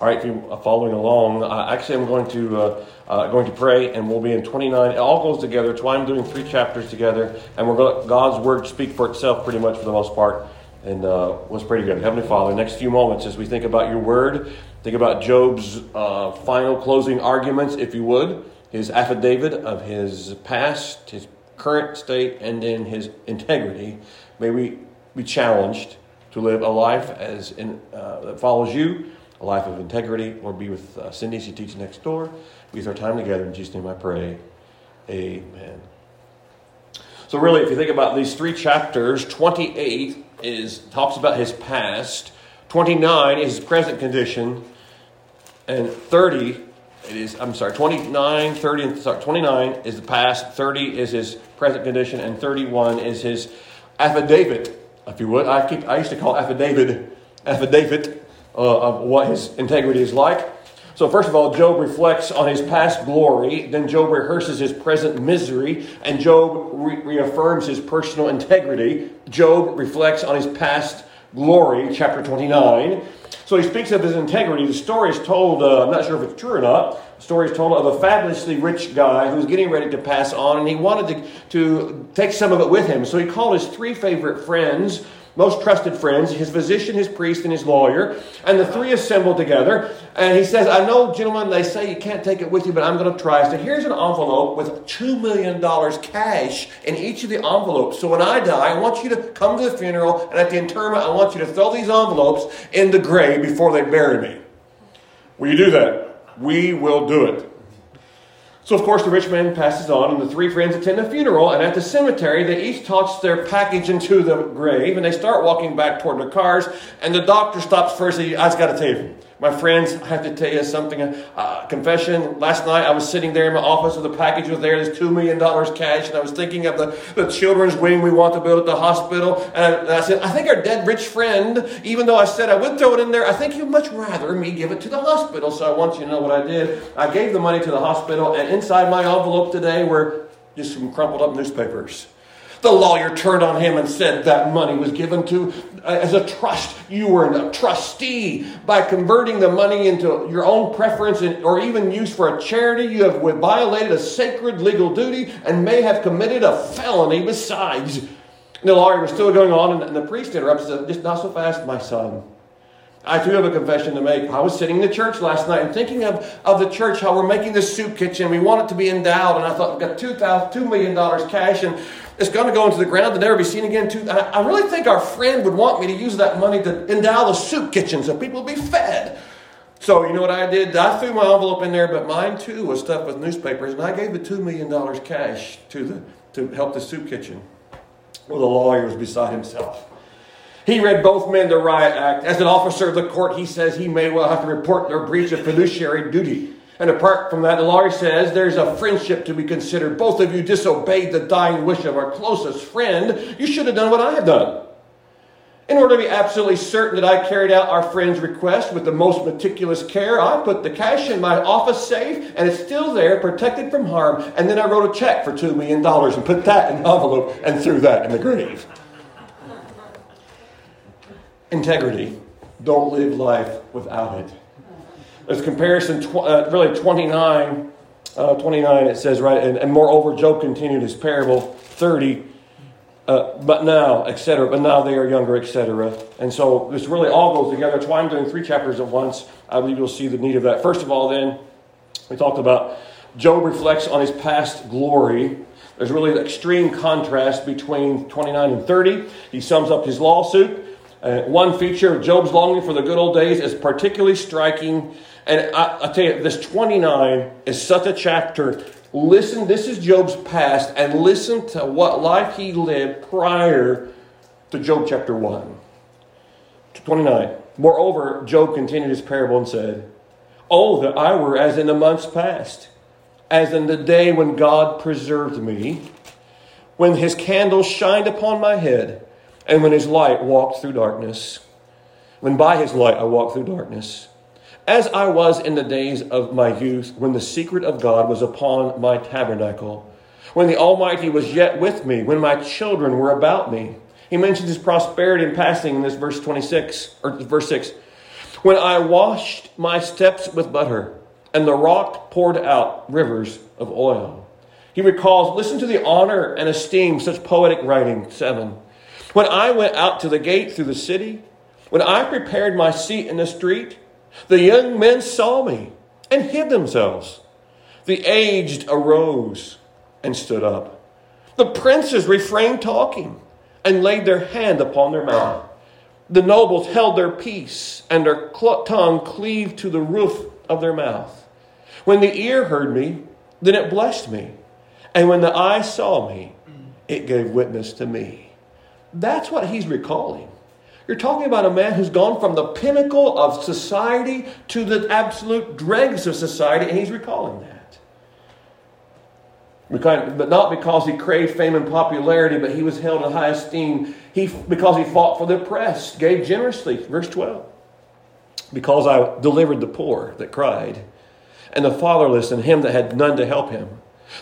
All right, if you're following along, uh, actually, I'm going to uh, uh, going to pray, and we'll be in 29. It all goes together. That's why I'm doing three chapters together, and we're going God's word speak for itself pretty much for the most part, and uh, was pretty good. Heavenly Father, next few moments as we think about your word, think about Job's uh, final closing arguments, if you would, his affidavit of his past, his current state, and then his integrity. May we be challenged to live a life as in, uh, that follows you a life of integrity. Lord, be with uh, Cindy. She teaches next door. Be with our time together. In Jesus' name I pray. Amen. So, really, if you think about these three chapters, 28 is talks about his past, 29 is his present condition, and 30 it is I'm sorry, 29, 30 and sorry, 29 is the past, 30 is his present condition, and 31 is his affidavit, if you would. I keep I used to call affidavit affidavit uh, of what his integrity is like. So, first of all, Job reflects on his past glory. Then, Job rehearses his present misery. And Job re- reaffirms his personal integrity. Job reflects on his past glory, chapter 29. So, he speaks of his integrity. The story is told, uh, I'm not sure if it's true or not. The story is told of a fabulously rich guy who was getting ready to pass on, and he wanted to, to take some of it with him. So, he called his three favorite friends most trusted friends, his physician, his priest, and his lawyer. And the three assembled together. And he says, I know, gentlemen, they say you can't take it with you, but I'm going to try. So here's an envelope with $2 million cash in each of the envelopes. So when I die, I want you to come to the funeral, and at the interment, I want you to throw these envelopes in the grave before they bury me. Will you do that? We will do it. So, of course, the rich man passes on, and the three friends attend the funeral. And at the cemetery, they each toss their package into the grave, and they start walking back toward their cars. And the doctor stops first. He, I just got to tell you, my friends, I have to tell you something. Uh, confession. Last night, I was sitting there in my office, and the package was there. There's two million dollars cash, and I was thinking of the, the children's wing we want to build at the hospital. And I, and I said, I think our dead rich friend, even though I said I would throw it in there, I think he'd much rather me give it to the hospital. So I want you to know what I did. I gave the money to the hospital, and inside my envelope today were just some crumpled up newspapers. The lawyer turned on him and said that money was given to uh, as a trust. You were a trustee. By converting the money into your own preference or even use for a charity, you have violated a sacred legal duty and may have committed a felony besides. And the lawyer was still going on, and the priest interrupted and said, Just not so fast, my son. I do have a confession to make. I was sitting in the church last night and thinking of, of the church, how we're making this soup kitchen. We want it to be endowed. And I thought, we've got $2, million cash and it's going to go into the ground to never be seen again. I really think our friend would want me to use that money to endow the soup kitchen so people would be fed. So, you know what I did? I threw my envelope in there, but mine too was stuffed with newspapers, and I gave the $2 million cash to, the, to help the soup kitchen. Well, the lawyer was beside himself. He read both men the riot act. As an officer of the court, he says he may well have to report their breach of fiduciary duty. And apart from that, the lawyer says there's a friendship to be considered. Both of you disobeyed the dying wish of our closest friend. You should have done what I have done. In order to be absolutely certain that I carried out our friend's request with the most meticulous care, I put the cash in my office safe and it's still there, protected from harm. And then I wrote a check for $2 million and put that in the envelope and threw that in the grave integrity. Don't live life without it. There's comparison, tw- uh, really 29, uh, 29 it says, right, and, and moreover, Job continued his parable, 30, uh, but now, etc., but now they are younger, etc. And so this really all goes together. That's why I'm doing three chapters at once. I believe you'll see the need of that. First of all, then, we talked about Job reflects on his past glory. There's really an extreme contrast between 29 and 30. He sums up his lawsuit. Uh, one feature of Job's longing for the good old days is particularly striking. And I, I tell you, this 29 is such a chapter. Listen, this is Job's past, and listen to what life he lived prior to Job chapter 1. 29. Moreover, Job continued his parable and said, Oh, that I were as in the months past, as in the day when God preserved me, when his candle shined upon my head and when his light walked through darkness, when by his light I walked through darkness, as I was in the days of my youth, when the secret of God was upon my tabernacle, when the Almighty was yet with me, when my children were about me. He mentions his prosperity in passing in this verse 26, or verse 6. when I washed my steps with butter, and the rock poured out rivers of oil. He recalls, listen to the honor and esteem such poetic writing. Seven. When I went out to the gate through the city, when I prepared my seat in the street, the young men saw me and hid themselves. The aged arose and stood up. The princes refrained talking and laid their hand upon their mouth. The nobles held their peace, and their tongue cleaved to the roof of their mouth. When the ear heard me, then it blessed me. And when the eye saw me, it gave witness to me. That's what he's recalling. You're talking about a man who's gone from the pinnacle of society to the absolute dregs of society, and he's recalling that. But not because he craved fame and popularity, but he was held in high esteem. He, because he fought for the oppressed, gave generously. Verse 12. Because I delivered the poor that cried, and the fatherless, and him that had none to help him.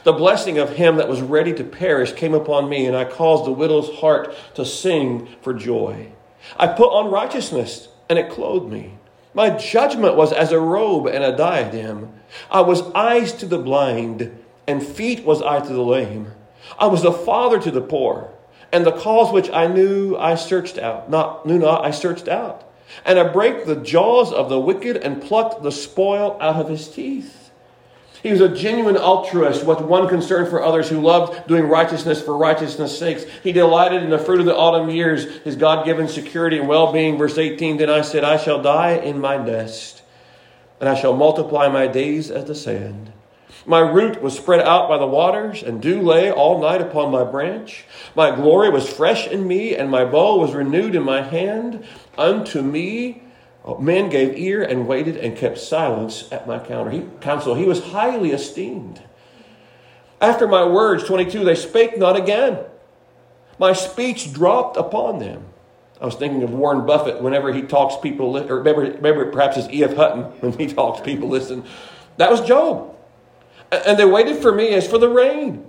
The blessing of him that was ready to perish came upon me, and I caused the widow's heart to sing for joy. I put on righteousness, and it clothed me. My judgment was as a robe and a diadem. I was eyes to the blind and feet was I to the lame. I was a father to the poor, and the cause which I knew I searched out, not knew not I searched out. And I brake the jaws of the wicked and plucked the spoil out of his teeth. He was a genuine altruist with one concern for others who loved doing righteousness for righteousness' sakes. He delighted in the fruit of the autumn years, his God given security and well being. Verse 18 Then I said, I shall die in my nest, and I shall multiply my days as the sand. My root was spread out by the waters, and dew lay all night upon my branch. My glory was fresh in me, and my bow was renewed in my hand. Unto me men gave ear and waited and kept silence at my counter. He, counsel. He was highly esteemed. After my words, 22, they spake not again. My speech dropped upon them. I was thinking of Warren Buffett whenever he talks, people, or maybe, maybe perhaps it's E.F. Hutton when he talks, people listen. That was Job. And they waited for me as for the rain.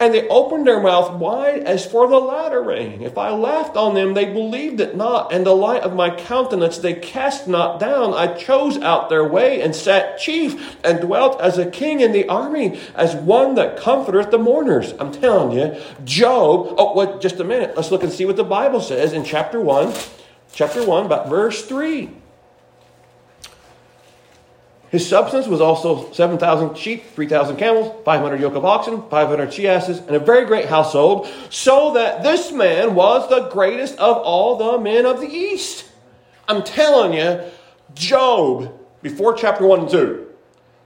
And they opened their mouth wide as for the latter rain. If I laughed on them, they believed it not. And the light of my countenance they cast not down. I chose out their way and sat chief and dwelt as a king in the army, as one that comforteth the mourners. I'm telling you, Job. Oh, wait, just a minute. Let's look and see what the Bible says in chapter 1, chapter 1, about verse 3. His substance was also 7,000 sheep, 3,000 camels, 500 yoke of oxen, 500 she asses, and a very great household, so that this man was the greatest of all the men of the East. I'm telling you, Job, before chapter 1 and 2,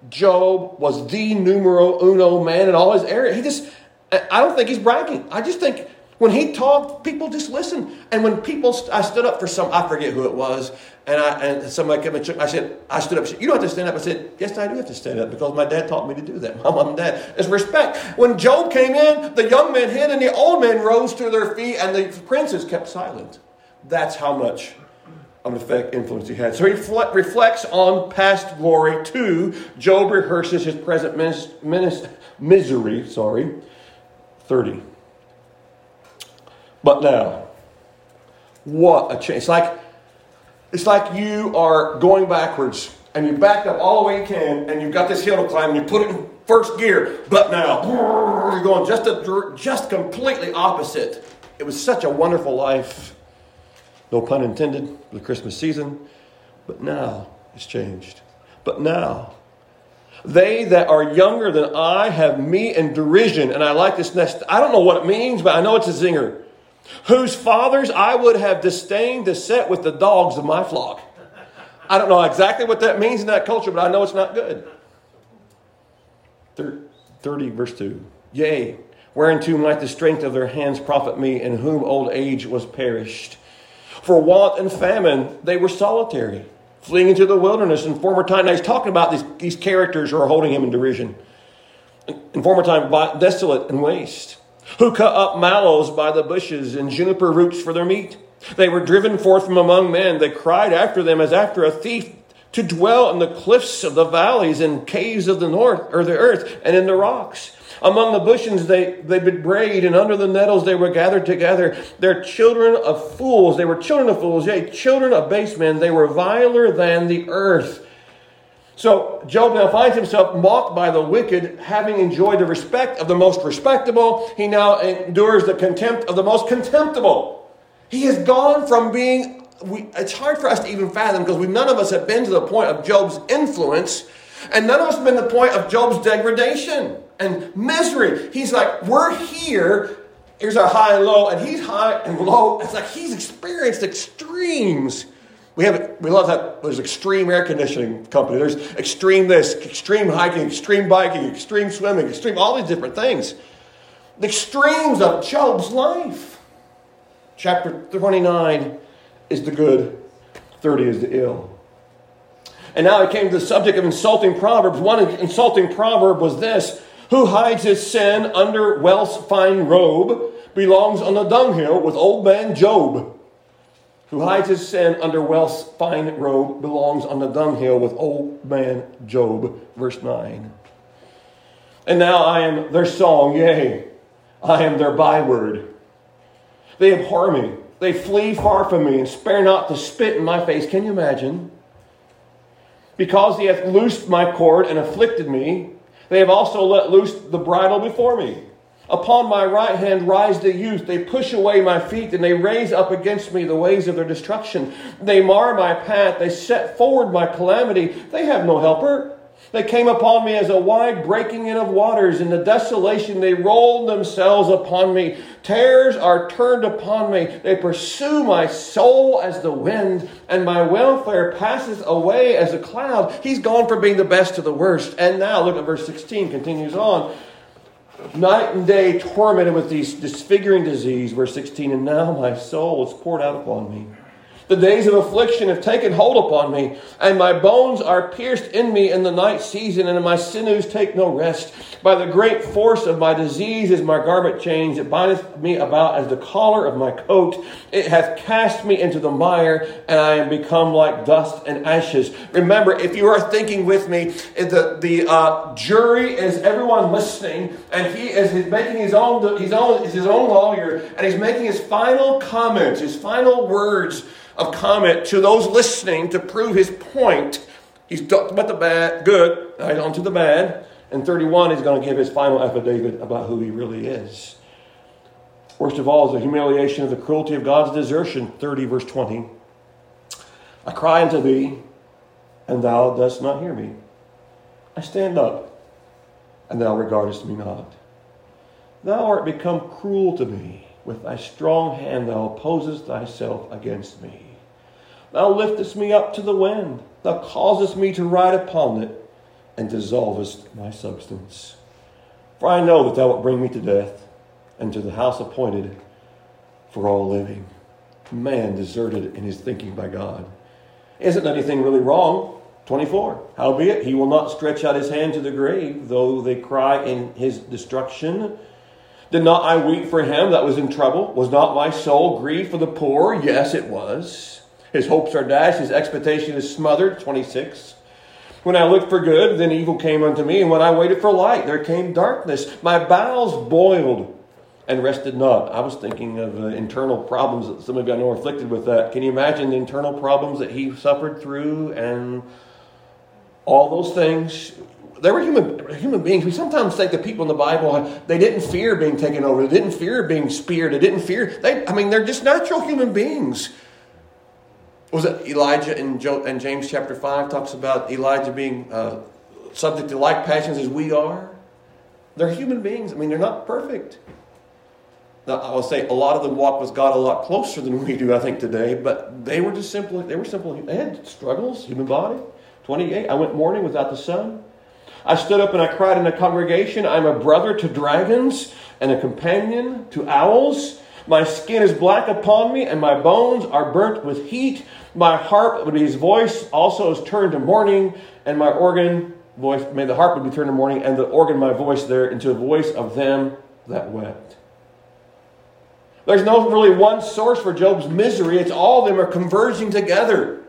Job was the numero uno man in all his area. He just, I don't think he's bragging. I just think when he talked, people just listened. And when people, I stood up for some, I forget who it was, and I and somebody came and took, I said, I stood up. Said, you don't have to stand up. I said, yes, I do have to stand up because my dad taught me to do that. My mom and dad. It's respect. When Job came in, the young men hid and the old men rose to their feet and the princes kept silent. That's how much of an effect influence he had. So he reflects on past glory. Two, Job rehearses his present mis- mis- misery. Sorry, thirty. But now, what a change. It's like, it's like you are going backwards and you backed up all the way you can and you've got this hill to climb and you put it in first gear, but now you're going just, a, just completely opposite. It was such a wonderful life. No pun intended, the Christmas season. But now it's changed. But now, they that are younger than I have me in derision. And I like this next. I don't know what it means, but I know it's a zinger whose fathers I would have disdained to set with the dogs of my flock. I don't know exactly what that means in that culture, but I know it's not good. 30, verse 2. Yea, whereunto might the strength of their hands profit me, in whom old age was perished. For want and famine they were solitary, fleeing into the wilderness in former time. Now he's talking about these, these characters who are holding him in derision. In former time, desolate and waste who cut up mallows by the bushes and juniper roots for their meat. They were driven forth from among men. They cried after them as after a thief to dwell in the cliffs of the valleys and caves of the north or the earth and in the rocks. Among the bushes they, they brayed, and under the nettles they were gathered together. They're children of fools. They were children of fools, yea, children of base men. They were viler than the earth. So Job now finds himself mocked by the wicked, having enjoyed the respect of the most respectable. He now endures the contempt of the most contemptible. He has gone from being, we, it's hard for us to even fathom because we, none of us have been to the point of Job's influence, and none of us have been to the point of Job's degradation and misery. He's like, we're here. Here's our high and low, and he's high and low. It's like he's experienced extremes. We have we love that there's extreme air conditioning company. There's extreme this, extreme hiking, extreme biking, extreme swimming, extreme all these different things. The extremes of Job's life. Chapter 29 is the good, 30 is the ill. And now I came to the subject of insulting proverbs. One insulting proverb was this Who hides his sin under wealth's fine robe belongs on the dunghill with old man Job. Who hides his sin under wealth's fine robe belongs on the dunghill with old man Job. Verse 9. And now I am their song, yea, I am their byword. They abhor me. They flee far from me and spare not to spit in my face. Can you imagine? Because he hath loosed my cord and afflicted me, they have also let loose the bridle before me. Upon my right hand rise the youth. They push away my feet, and they raise up against me the ways of their destruction. They mar my path. They set forward my calamity. They have no helper. They came upon me as a wide breaking in of waters. In the desolation, they rolled themselves upon me. Tears are turned upon me. They pursue my soul as the wind, and my welfare passes away as a cloud. He's gone from being the best to the worst. And now, look at verse 16, continues on. Night and day tormented with these disfiguring disease, verse 16, and now my soul is poured out upon me. The days of affliction have taken hold upon me, and my bones are pierced in me in the night season, and my sinews take no rest. By the great force of my disease is my garment changed. It bindeth me about as the collar of my coat. It hath cast me into the mire, and I am become like dust and ashes. Remember, if you are thinking with me, the, the uh, jury is everyone listening, and he is making his own, his own, his own lawyer, and he's making his final comments, his final words of comment to those listening to prove his point. He's talked about the bad, good, right on to the bad. And 31, he's going to give his final affidavit about who he really is. Worst of all is the humiliation of the cruelty of God's desertion. 30, verse 20. I cry unto thee, and thou dost not hear me. I stand up, and thou regardest me not. Thou art become cruel to me. With thy strong hand thou opposest thyself against me. Thou liftest me up to the wind. Thou causest me to ride upon it, and dissolvest my substance. For I know that thou wilt bring me to death, and to the house appointed for all living. Man deserted in his thinking by God. Isn't anything really wrong? 24. Howbeit, he will not stretch out his hand to the grave, though they cry in his destruction. Did not I weep for him that was in trouble? Was not my soul grieved for the poor? Yes, it was. His hopes are dashed, his expectation is smothered. 26. When I looked for good, then evil came unto me, and when I waited for light, there came darkness. My bowels boiled and rested not. I was thinking of uh, internal problems that some of you I know are afflicted with that. Can you imagine the internal problems that he suffered through and all those things? They were human, human beings. We sometimes think that people in the Bible, they didn't fear being taken over. They didn't fear being speared. They didn't fear. They, I mean, they're just natural human beings. Was it Elijah in, jo, in James chapter 5 talks about Elijah being uh, subject to like passions as we are? They're human beings. I mean, they're not perfect. Now, I will say a lot of them walk with God a lot closer than we do, I think, today, but they were just simply, they were simply, they had struggles, human body. 28, I went mourning without the sun. I stood up and I cried in the congregation, I'm a brother to dragons and a companion to owls. My skin is black upon me, and my bones are burnt with heat. My harp, but his voice also is turned to mourning, and my organ voice, may the harp would be turned to mourning, and the organ, my voice there, into the voice of them that wept. There's no really one source for Job's misery. It's all of them are converging together.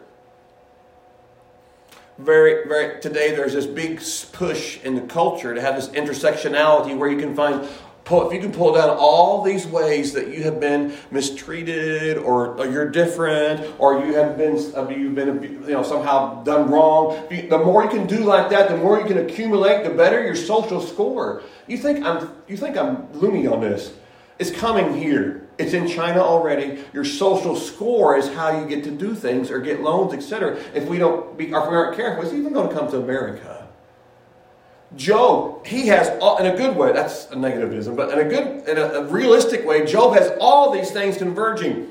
Very, very, today there's this big push in the culture to have this intersectionality where you can find pull, if you can pull down all these ways that you have been mistreated or, or you're different or you have been uh, you've been you know somehow done wrong the more you can do like that the more you can accumulate the better your social score. You think i'm you think i'm loony on this it's coming here it's in China already. Your social score is how you get to do things or get loans, etc. If we don't be, if we aren't careful, it's even going to come to America. Job, he has, all, in a good way, that's a negativism, but in a good, in a, a realistic way, Job has all these things converging.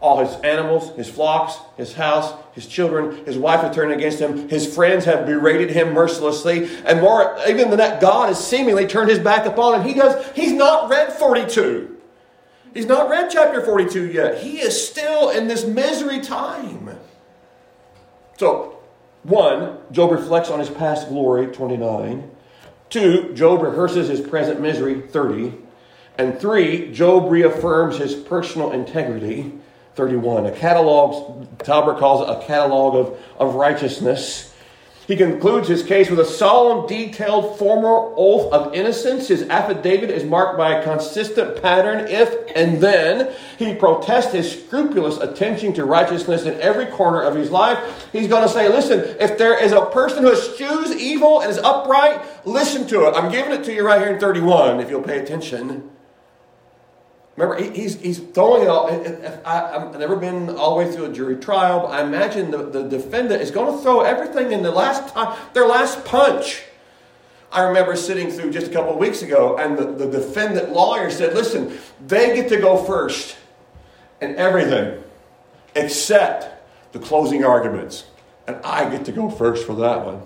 All his animals, his flocks, his house, his children, his wife have turned against him. His friends have berated him mercilessly. And more, even than that, God has seemingly turned his back upon him. He does, he's not read 42. He's not read chapter 42 yet. He is still in this misery time. So, one, Job reflects on his past glory, 29. Two, Job rehearses his present misery, 30. And three, Job reaffirms his personal integrity, 31. A catalog, Talbert calls it a catalog of, of righteousness. He concludes his case with a solemn, detailed, formal oath of innocence. His affidavit is marked by a consistent pattern, if and then. He protests his scrupulous attention to righteousness in every corner of his life. He's going to say, listen, if there is a person who eschews evil and is upright, listen to it. I'm giving it to you right here in 31, if you'll pay attention. Remember, he's, he's throwing it all. I, have never been all the way through a jury trial, but I imagine the, the defendant is going to throw everything in the last time, their last punch. I remember sitting through just a couple of weeks ago, and the, the defendant lawyer said, Listen, they get to go first in everything except the closing arguments. And I get to go first for that one.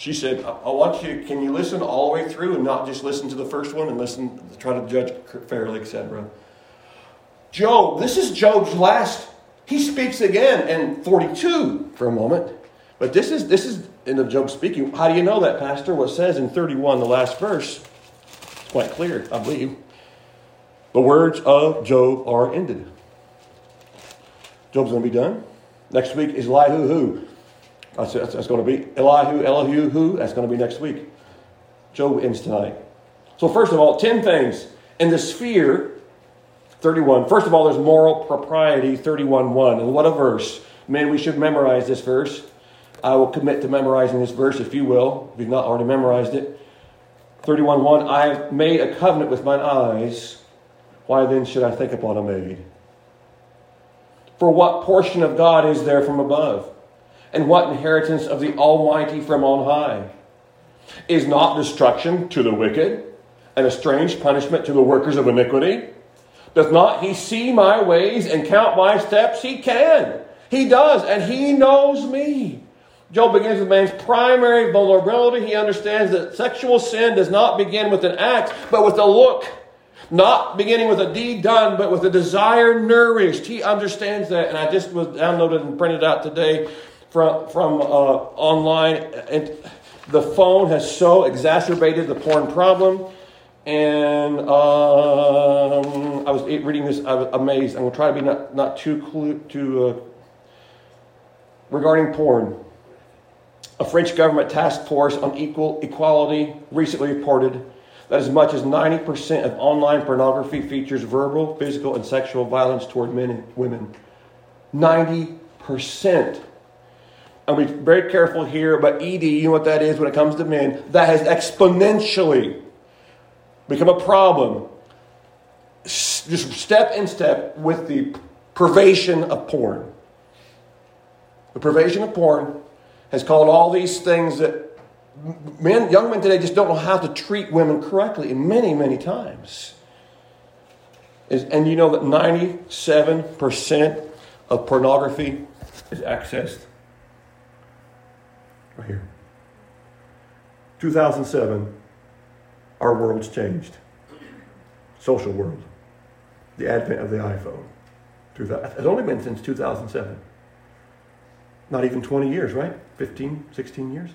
She said, I want you, can you listen all the way through and not just listen to the first one and listen, try to judge fairly, etc. Job, this is Job's last, he speaks again in 42 for a moment. But this is, this is in the Job speaking. How do you know that, Pastor? What says in 31, the last verse, it's quite clear, I believe. The words of Job are ended. Job's going to be done. Next week is Elihu who? That's, that's, that's going to be Elihu, Elihu, who? That's going to be next week. Job ends tonight. So, first of all, 10 things. In the sphere, 31. First of all, there's moral propriety, 31 1. And what a verse. Man, we should memorize this verse. I will commit to memorizing this verse if you will, if you've not already memorized it. 31 1. I have made a covenant with mine eyes. Why then should I think upon a maid? For what portion of God is there from above? And what inheritance of the Almighty from on high? Is not destruction to the wicked, and a strange punishment to the workers of iniquity? Doth not he see my ways and count my steps? He can. He does, and he knows me. Job begins with man's primary vulnerability. He understands that sexual sin does not begin with an act, but with a look. Not beginning with a deed done, but with a desire nourished. He understands that. And I just was downloaded and printed out today from, from uh, online. And the phone has so exacerbated the porn problem. And um, I was reading this, I was amazed. I'm going to try to be not, not too, clue, too uh, regarding porn. A French government task force on equal equality recently reported that as much as 90% of online pornography features verbal, physical, and sexual violence toward men and women. 90% and be very careful here, but ED, you know what that is when it comes to men, that has exponentially become a problem. Just step in step with the pervasion of porn. The pervasion of porn has called all these things that men, young men today just don't know how to treat women correctly, and many, many times. And you know that 97% of pornography is accessed Right here. 2007, our world's changed. Social world. The advent of the iPhone. It's only been since 2007. Not even 20 years, right? 15, 16 years.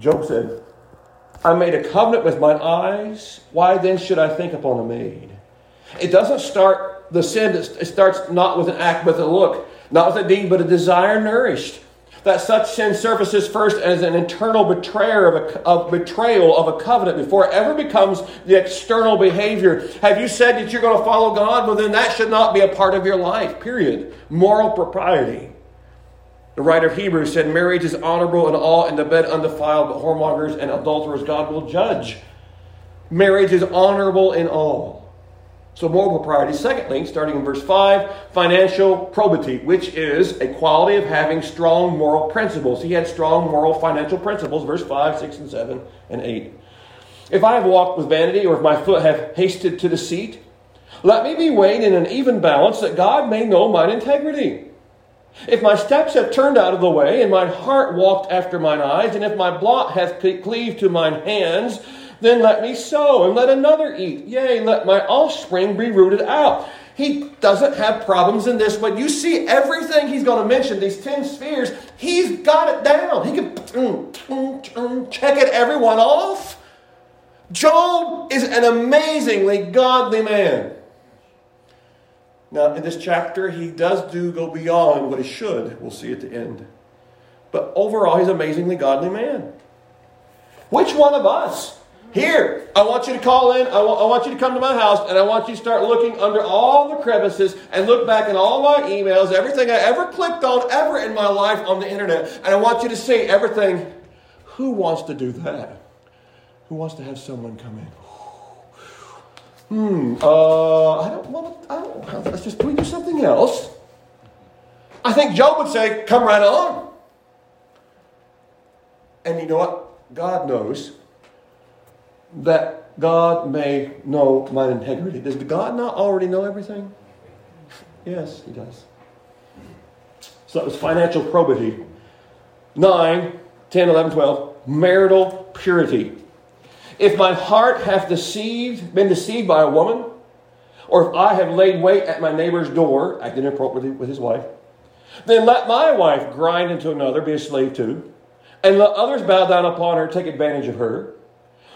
Job said, I made a covenant with mine eyes. Why then should I think upon a maid? It doesn't start, the sin, it starts not with an act, but a look. Not with a deed, but a desire nourished. That such sin surfaces first as an internal betrayer of, a, of betrayal of a covenant before it ever becomes the external behavior. Have you said that you're going to follow God? Well, then that should not be a part of your life, period. Moral propriety. The writer of Hebrews said, Marriage is honorable in all, and the bed undefiled, but whoremongers and adulterers God will judge. Marriage is honorable in all. So, moral propriety. Secondly, starting in verse 5, financial probity, which is a quality of having strong moral principles. He had strong moral financial principles, verse 5, 6, and 7, and 8. If I have walked with vanity, or if my foot have hasted to deceit, let me be weighed in an even balance, that God may know mine integrity. If my steps have turned out of the way, and my heart walked after mine eyes, and if my blot hath cleaved to mine hands, then let me sow, and let another eat. Yea, let my offspring be rooted out. He doesn't have problems in this, but you see everything he's going to mention, these 10 spheres, he's got it down. He can mm, mm, mm, check it everyone off. Job is an amazingly godly man. Now, in this chapter, he does do go beyond what he should. We'll see at the end. But overall, he's an amazingly godly man. Which one of us here, I want you to call in. I want, I want you to come to my house, and I want you to start looking under all the crevices and look back in all my emails, everything I ever clicked on ever in my life on the internet, and I want you to see everything. Who wants to do that? Who wants to have someone come in? Hmm. Uh, I don't want to. I don't. Let's just. We do something else? I think Job would say, "Come right on." And you know what? God knows that God may know my integrity. Does God not already know everything? Yes, He does. So that was financial probity. 9, 10, 11, 12, marital purity. If my heart hath deceived, been deceived by a woman, or if I have laid wait at my neighbor's door, acting inappropriately with his wife, then let my wife grind into another, be a slave to, and let others bow down upon her, take advantage of her.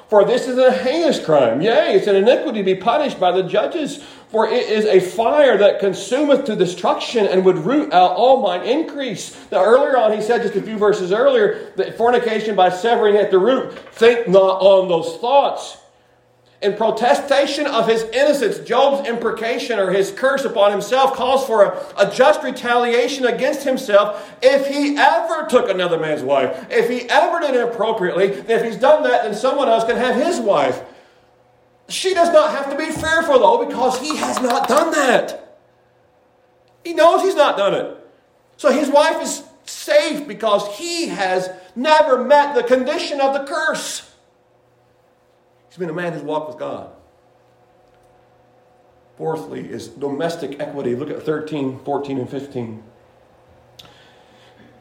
For this is a heinous crime. Yea, it's an iniquity to be punished by the judges. For it is a fire that consumeth to destruction and would root out all mine increase. Now, earlier on, he said just a few verses earlier that fornication by severing at the root, think not on those thoughts. In protestation of his innocence, Job's imprecation or his curse upon himself calls for a, a, just retaliation against himself if he ever took another man's wife. If he ever did it appropriately, if he's done that, then someone else can have his wife. She does not have to be fearful, though, because he has not done that. He knows he's not done it. So his wife is safe because he has never met the condition of the curse. He's been a man who's walked with God. Fourthly, is domestic equity. Look at 13, 14, and 15.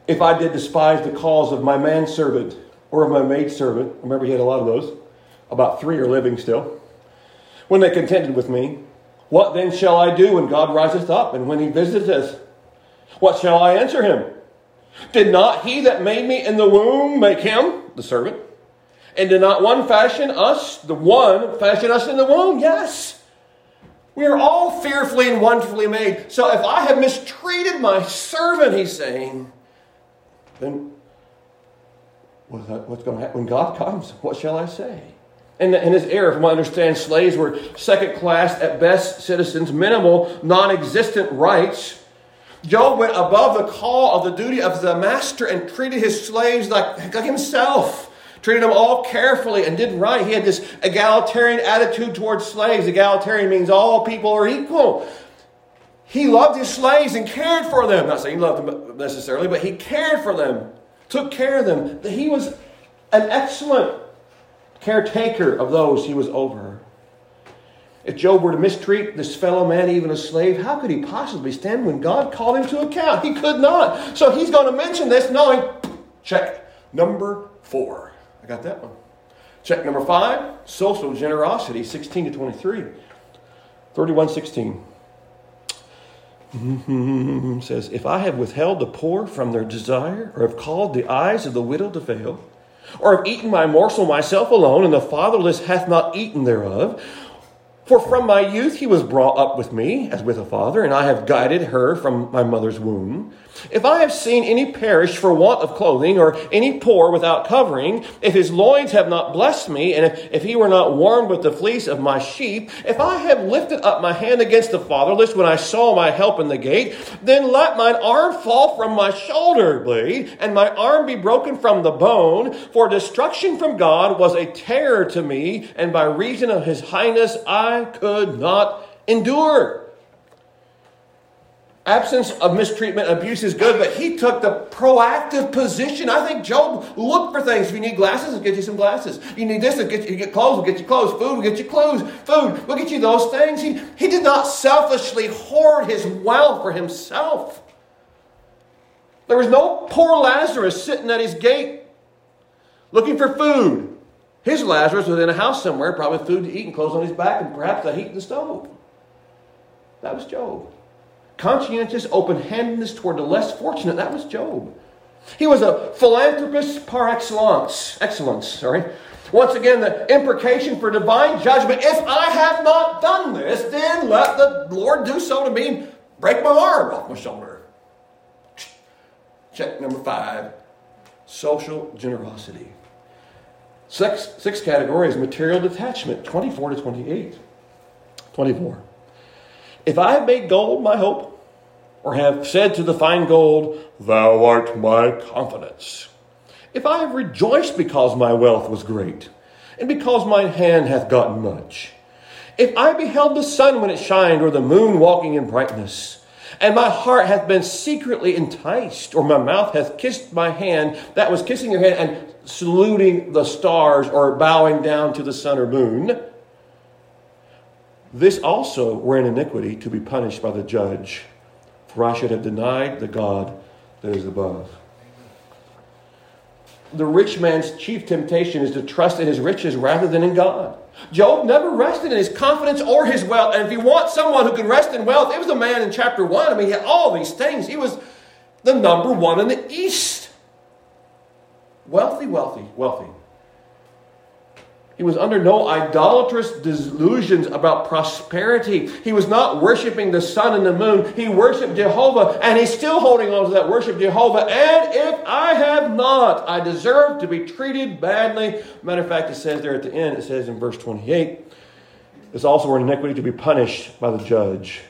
If I did despise the cause of my manservant or of my maidservant, remember he had a lot of those, about three are living still, when they contended with me, what then shall I do when God riseth up and when he visiteth us? What shall I answer him? Did not he that made me in the womb make him, the servant? And did not one fashion us, the one fashion us in the womb? Yes. We are all fearfully and wonderfully made. So if I have mistreated my servant, he's saying, then what's going to happen? When God comes, what shall I say? And in his era, from what I understand, slaves were second class, at best citizens, minimal, non existent rights. Job went above the call of the duty of the master and treated his slaves like, like himself treated them all carefully and did right. He had this egalitarian attitude towards slaves. Egalitarian means all people are equal. He loved his slaves and cared for them. Not saying he loved them necessarily, but he cared for them, took care of them. He was an excellent caretaker of those he was over. If Job were to mistreat this fellow man, even a slave, how could he possibly stand when God called him to account? He could not. So he's going to mention this knowing, check, number four got that one. Check number five social generosity, 16 to 23. 31 16 mm-hmm. says, If I have withheld the poor from their desire, or have called the eyes of the widow to fail, or have eaten my morsel myself alone, and the fatherless hath not eaten thereof, For from my youth he was brought up with me as with a father, and I have guided her from my mother's womb. If I have seen any perish for want of clothing, or any poor without covering, if his loins have not blessed me, and if, if he were not warmed with the fleece of my sheep, if I have lifted up my hand against the fatherless when I saw my help in the gate, then let mine arm fall from my shoulder blade, and my arm be broken from the bone. For destruction from God was a terror to me, and by reason of his highness I could not endure absence of mistreatment, abuse is good, but he took the proactive position. I think Job looked for things. If you need glasses, we'll get you some glasses. You need this, we'll get you get clothes, we'll get you clothes. Food, we'll get you clothes. Food, we'll get you those things. He, he did not selfishly hoard his wealth for himself. There was no poor Lazarus sitting at his gate looking for food. His Lazarus was in a house somewhere, probably food to eat and clothes on his back, and perhaps a heat in the stove. That was Job conscientious open handedness toward the less fortunate. That was Job. He was a philanthropist par excellence. Excellence, sorry. Once again, the imprecation for divine judgment. If I have not done this, then let the Lord do so to me and break my arm off my shoulder. Check number five social generosity. Six, six categories material detachment 24 to 28. 24. If I have made gold my hope, or have said to the fine gold, Thou art my confidence, if I have rejoiced because my wealth was great, and because mine hand hath gotten much, if I beheld the sun when it shined, or the moon walking in brightness, and my heart hath been secretly enticed, or my mouth hath kissed my hand that was kissing your hand and saluting the stars or bowing down to the sun or moon, this also were an iniquity to be punished by the judge, for I should have denied the God that is above. The rich man's chief temptation is to trust in his riches rather than in God. Job never rested in his confidence or his wealth. And if you want someone who can rest in wealth, it was a man in chapter 1. I mean, he had all these things. He was the number one in the East. Wealthy. He was under no idolatrous delusions about prosperity. He was not worshiping the sun and the moon. He worshiped Jehovah, and he's still holding on to that worship Jehovah. And if I have not, I deserve to be treated badly. Matter of fact, it says there at the end, it says in verse 28, it's also an iniquity to be punished by the judge.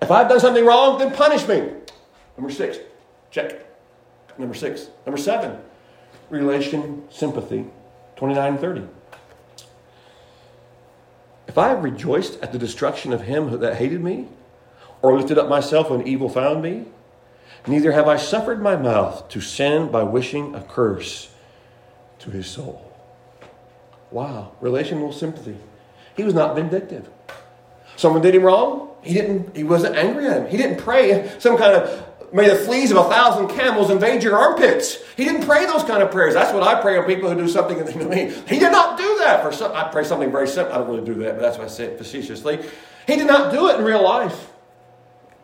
If I've done something wrong, then punish me. Number six, check. Number six. Number seven, relation, sympathy. 29 and 30. If I have rejoiced at the destruction of him that hated me, or lifted up myself when evil found me, neither have I suffered my mouth to sin by wishing a curse to his soul. Wow, relational sympathy. He was not vindictive. Someone did him wrong. He didn't. He wasn't angry at him. He didn't pray some kind of May the fleas of a thousand camels invade your armpits. He didn't pray those kind of prayers. That's what I pray on people who do something. You know, he, did not do that for some. I pray something very simple. I don't really do that, but that's what I say facetiously. He did not do it in real life.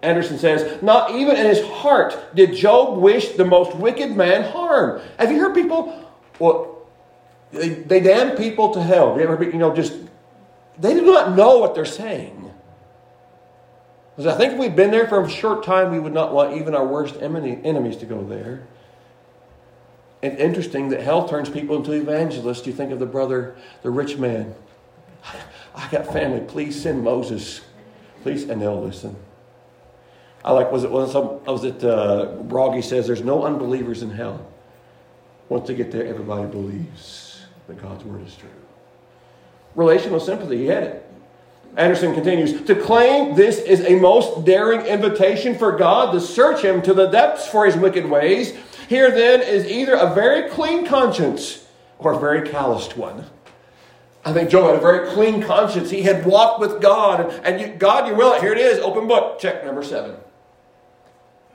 Andersen says, not even in his heart did Job wish the most wicked man harm. Have you heard people? Well, they, they damn people to hell. You ever, you know, just they do not know what they're saying. Because I think if we'd been there for a short time, we would not want even our worst enemies to go there. And interesting that hell turns people into evangelists. You think of the brother, the rich man. I got family. Please send Moses. Please, and they'll listen. I like, was it, was, some, was it, uh, Broggy says there's no unbelievers in hell. Once they get there, everybody believes that God's word is true. Relational sympathy, he had it. Andersen continues to claim this is a most daring invitation for God to search him to the depths for his wicked ways. Here then is either a very clean conscience or a very calloused one. I think Job had a very clean conscience. He had walked with God, and you, God, you will. Here it is, open book. Check number seven.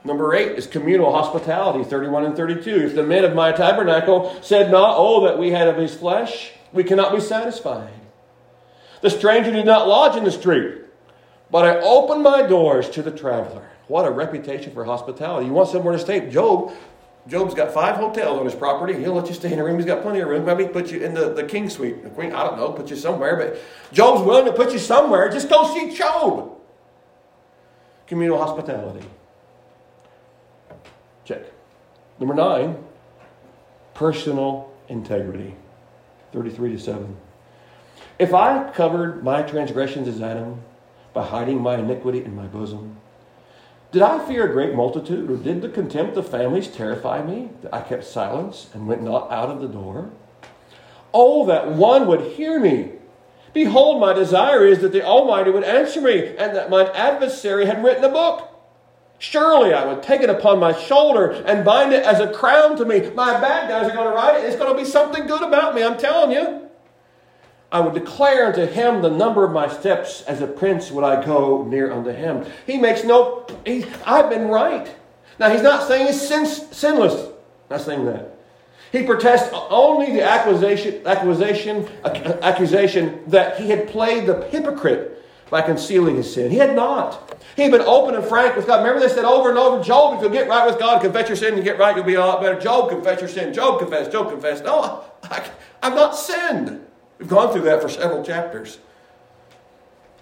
Number eight is communal hospitality, 31 and 32. If the men of my tabernacle said not, Oh, that we had of his flesh, we cannot be satisfied. The stranger did not lodge in the street, but I opened my doors to the traveler. What a reputation for hospitality. You want somewhere to stay? Job Job's got five hotels on his property. He'll let you stay in a room. He's got plenty of room. Maybe put you in the, the king suite. The queen, I don't know, put you somewhere. But Job's willing to put you somewhere. Just go see Job. Communal hospitality. Check. Number nine, personal integrity. 33 to 7. If I covered my transgressions as Adam by hiding my iniquity in my bosom, did I fear a great multitude, or did the contempt of families terrify me that I kept silence and went not out of the door? Oh, that one would hear me. Behold, my desire is that the Almighty would answer me, and that mine adversary had written a book. Surely I would take it upon my shoulder and bind it as a crown to me. My bad guys are going to write it. It's going to be something good about me, I'm telling you. I would declare unto him the number of my steps. As a prince would I go near unto him. He makes no, he, I've been right. Now, he's not saying he's sin, sinless. Not saying that. He protests only the accusation, accusation, accusation that he had played the hypocrite by concealing his sin. He had not. He had been open and frank with God. Remember they said over and over, Job, if you'll get right with God, confess your sin, and get right, you'll be a lot better. Job, confess your sin. Job, confess. Job, confess. No, I, I've not sinned. We've gone through that for several chapters.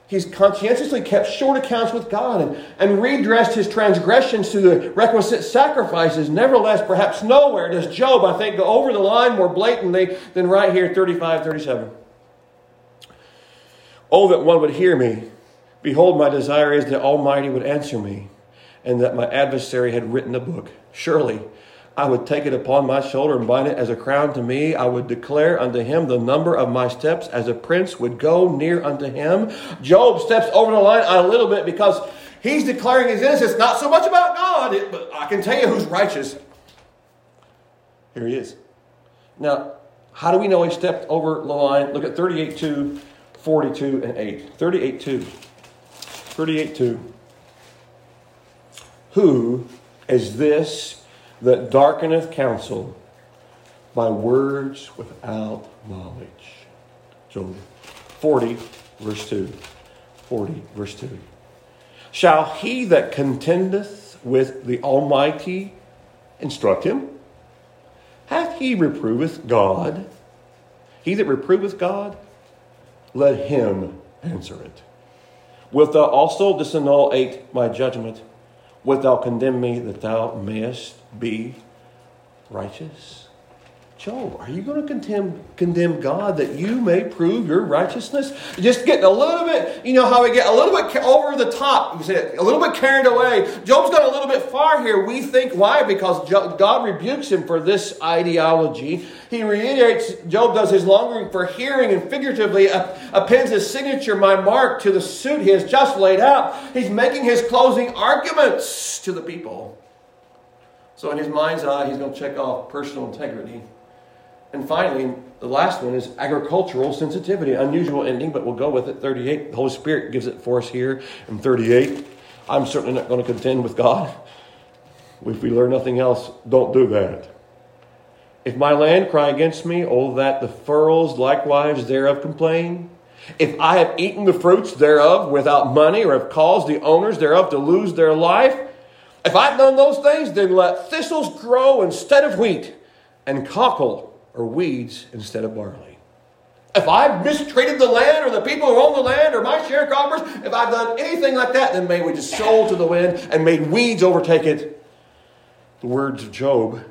He's conscientiously kept short accounts with God and, and redressed his transgressions through the requisite sacrifices. Nevertheless, perhaps nowhere does Job, I think, go over the line more blatantly than right here, 35, 37. Oh, that one would hear me. Behold, my desire is that Almighty would answer me, and that my adversary had written a book. Surely I would take it upon my shoulder and bind it as a crown to me. I would declare unto him the number of my steps as a prince would go near unto him. Job steps over the line a little bit because he's declaring his innocence, not so much about God, but I can tell you who's righteous. Here he is. Now, how do we know he stepped over the line? Look at 38 2, 42, and 8. 38 2. 38 2. Who is this that darkeneth counsel by words without knowledge. Job 40, verse 2. 40, verse 2. Shall he that contendeth with the Almighty instruct him? Hath he reproveth God? He that reproveth God, let him answer it. Wilt thou also disannul eight my judgment? Wilt thou condemn me that thou mayest be righteous? Job, are you going to condemn, condemn God that you may prove your righteousness? Just getting a little bit, you know how we get a little bit over the top, a little bit carried away. Job's gone a little bit far here. We think why? Because God rebukes him for this ideology. He reiterates, Job does his longing for hearing and figuratively appends his signature, my mark, to the suit he has just laid out. He's making his closing arguments to the people. So in his mind's eye, he's going to check off personal integrity and finally, the last one is agricultural sensitivity. Unusual ending, but we'll go with it. 38. The Holy Spirit gives it for us here in 38. I'm certainly not going to contend with God. If we learn nothing else, don't do that. If my land cry against me, oh, that the furrows likewise thereof complain. If I have eaten the fruits thereof without money, or have caused the owners thereof to lose their life, if I've done those things, then let thistles grow instead of wheat, and cockle or weeds instead of barley. If I've mistreated the land or the people who own the land or my sharecroppers, if I've done anything like that, then may we just sold to the wind and made weeds overtake it. The words of Job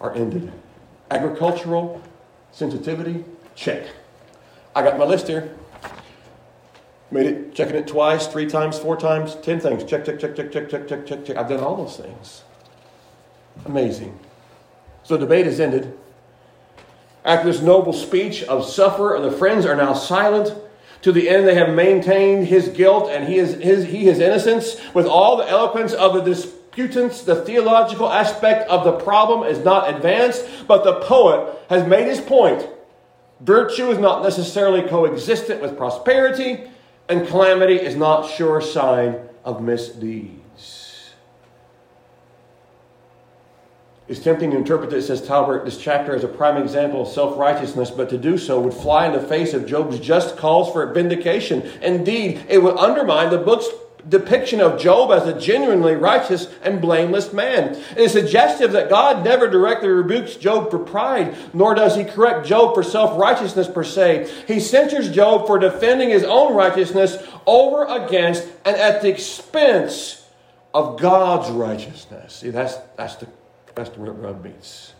are ended. Agricultural sensitivity, check. I got my list here. Made it, checking it twice, three times, four times, ten things. Check, check, check, check, check, check, check, check, check. I've done all those things. Amazing. So debate is ended. After this noble speech of sufferer, the friends are now silent. To the end, they have maintained his guilt and he is his, he his innocence with all the eloquence of the disputants. The theological aspect of the problem is not advanced, but the poet has made his point. Virtue is not necessarily coexistent with prosperity, and calamity is not sure sign of misdeed. It's tempting to interpret this, says Talbert, this chapter as a prime example of self righteousness, but to do so would fly in the face of Job's just calls for vindication. Indeed, it would undermine the book's depiction of Job as a genuinely righteous and blameless man. It is suggestive that God never directly rebukes Job for pride, nor does he correct Job for self righteousness per se. He censures Job for defending his own righteousness over against and at the expense of God's righteousness. See, that's, that's, the, rub meets.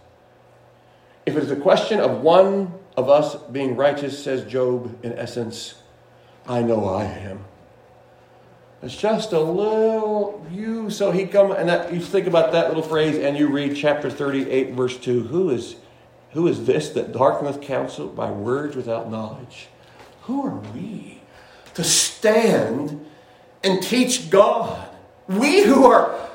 If it is a question of one of us being righteous, says Job, in essence, I know I am. It's just a little you. So he come and that, you think about that little phrase, and you read chapter thirty-eight, verse two. Who is, who is this that darkeneth counsel by words without knowledge? Who are we to stand and teach God? We who are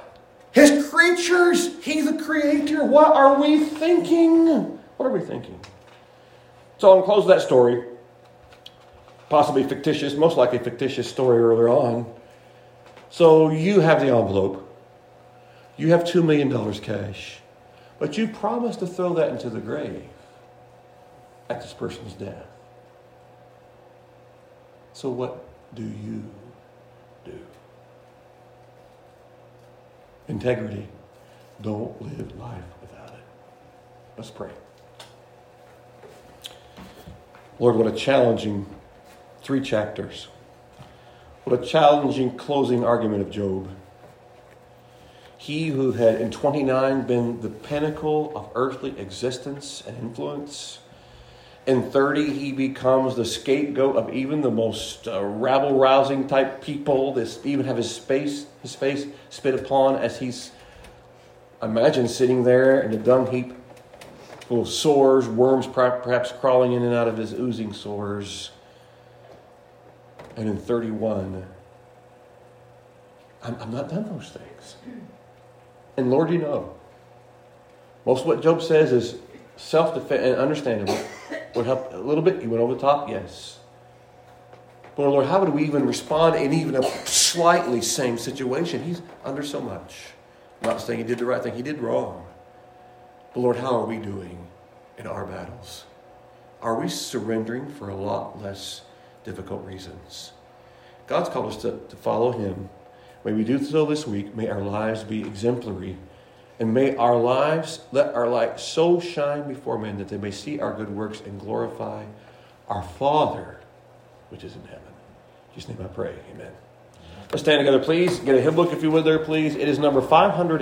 His creatures. He's the Creator. What are we thinking? What are we thinking? So I'll close that story. Possibly fictitious, most likely fictitious story earlier on. So you have the envelope. You have $2 million cash. But you promised to throw that into the grave at this person's death. So what do you do? Integrity. Don't live life without it. Let's pray. Lord, what a challenging three chapters. What a challenging closing argument of Job. He who had in 29 been the pinnacle of earthly existence and influence. In 30, he becomes the scapegoat of even the most uh, rabble rousing type people. This even have his space, his face spit upon as he's, imagine sitting there in a dung heap full of sores, worms perhaps crawling in and out of his oozing sores. And in 31, I'm, I'm not done those things. And Lord, you know, most of what Job says is self defense and understandable. Would help a little bit. He went over the top, yes. But Lord, how would we even respond in even a slightly same situation? He's under so much. I'm not saying he did the right thing, he did wrong. But Lord, how are we doing in our battles? Are we surrendering for a lot less difficult reasons. God's called us to, to follow Him. May we do so this week. May our lives be exemplary. And may our lives, let our light so shine before men that they may see our good works and glorify our Father which is in heaven. In Jesus' name I pray. Amen. Let's stand together, please. Get a hymn book if you would there, please. It is number 500.